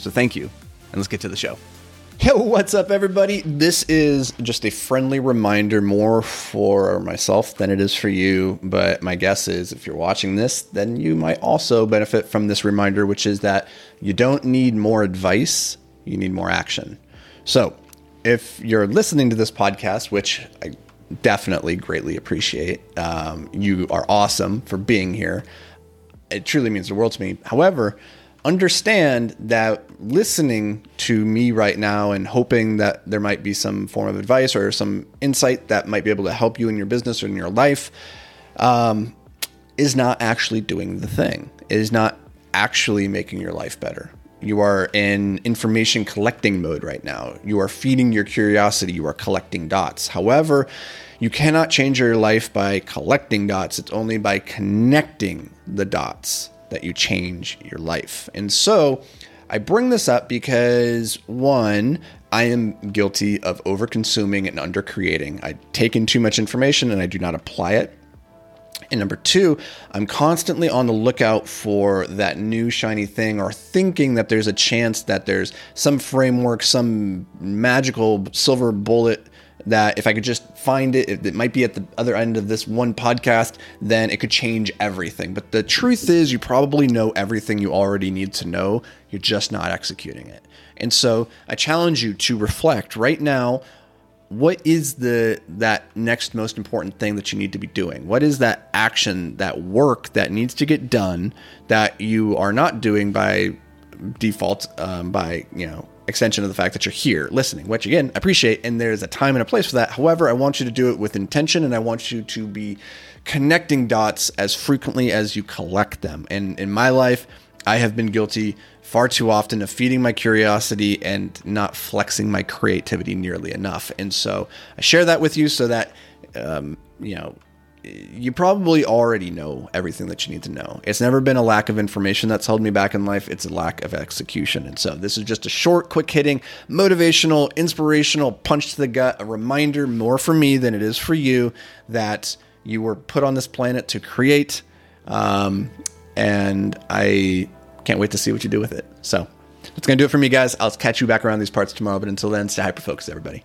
So thank you. And let's get to the show. Yo, what's up, everybody? This is just a friendly reminder more for myself than it is for you. But my guess is if you're watching this, then you might also benefit from this reminder, which is that you don't need more advice, you need more action. So if you're listening to this podcast, which I definitely greatly appreciate, um, you are awesome for being here. It truly means the world to me. However, understand that listening to me right now and hoping that there might be some form of advice or some insight that might be able to help you in your business or in your life um, is not actually doing the thing, it is not actually making your life better. You are in information collecting mode right now. You are feeding your curiosity. You are collecting dots. However, you cannot change your life by collecting dots. It's only by connecting the dots that you change your life. And so I bring this up because one, I am guilty of over consuming and under creating. I take in too much information and I do not apply it. And number two, I'm constantly on the lookout for that new shiny thing or thinking that there's a chance that there's some framework, some magical silver bullet that if I could just find it, it might be at the other end of this one podcast, then it could change everything. But the truth is, you probably know everything you already need to know. You're just not executing it. And so I challenge you to reflect right now what is the that next most important thing that you need to be doing what is that action that work that needs to get done that you are not doing by default um, by you know extension of the fact that you're here listening, which again, I appreciate. And there's a time and a place for that. However, I want you to do it with intention and I want you to be connecting dots as frequently as you collect them. And in my life, I have been guilty far too often of feeding my curiosity and not flexing my creativity nearly enough. And so I share that with you so that, um, you know, you probably already know everything that you need to know. It's never been a lack of information that's held me back in life, it's a lack of execution. And so, this is just a short, quick hitting, motivational, inspirational punch to the gut, a reminder more for me than it is for you that you were put on this planet to create. Um, and I can't wait to see what you do with it. So, that's going to do it for me, guys. I'll catch you back around these parts tomorrow. But until then, stay hyper focused, everybody.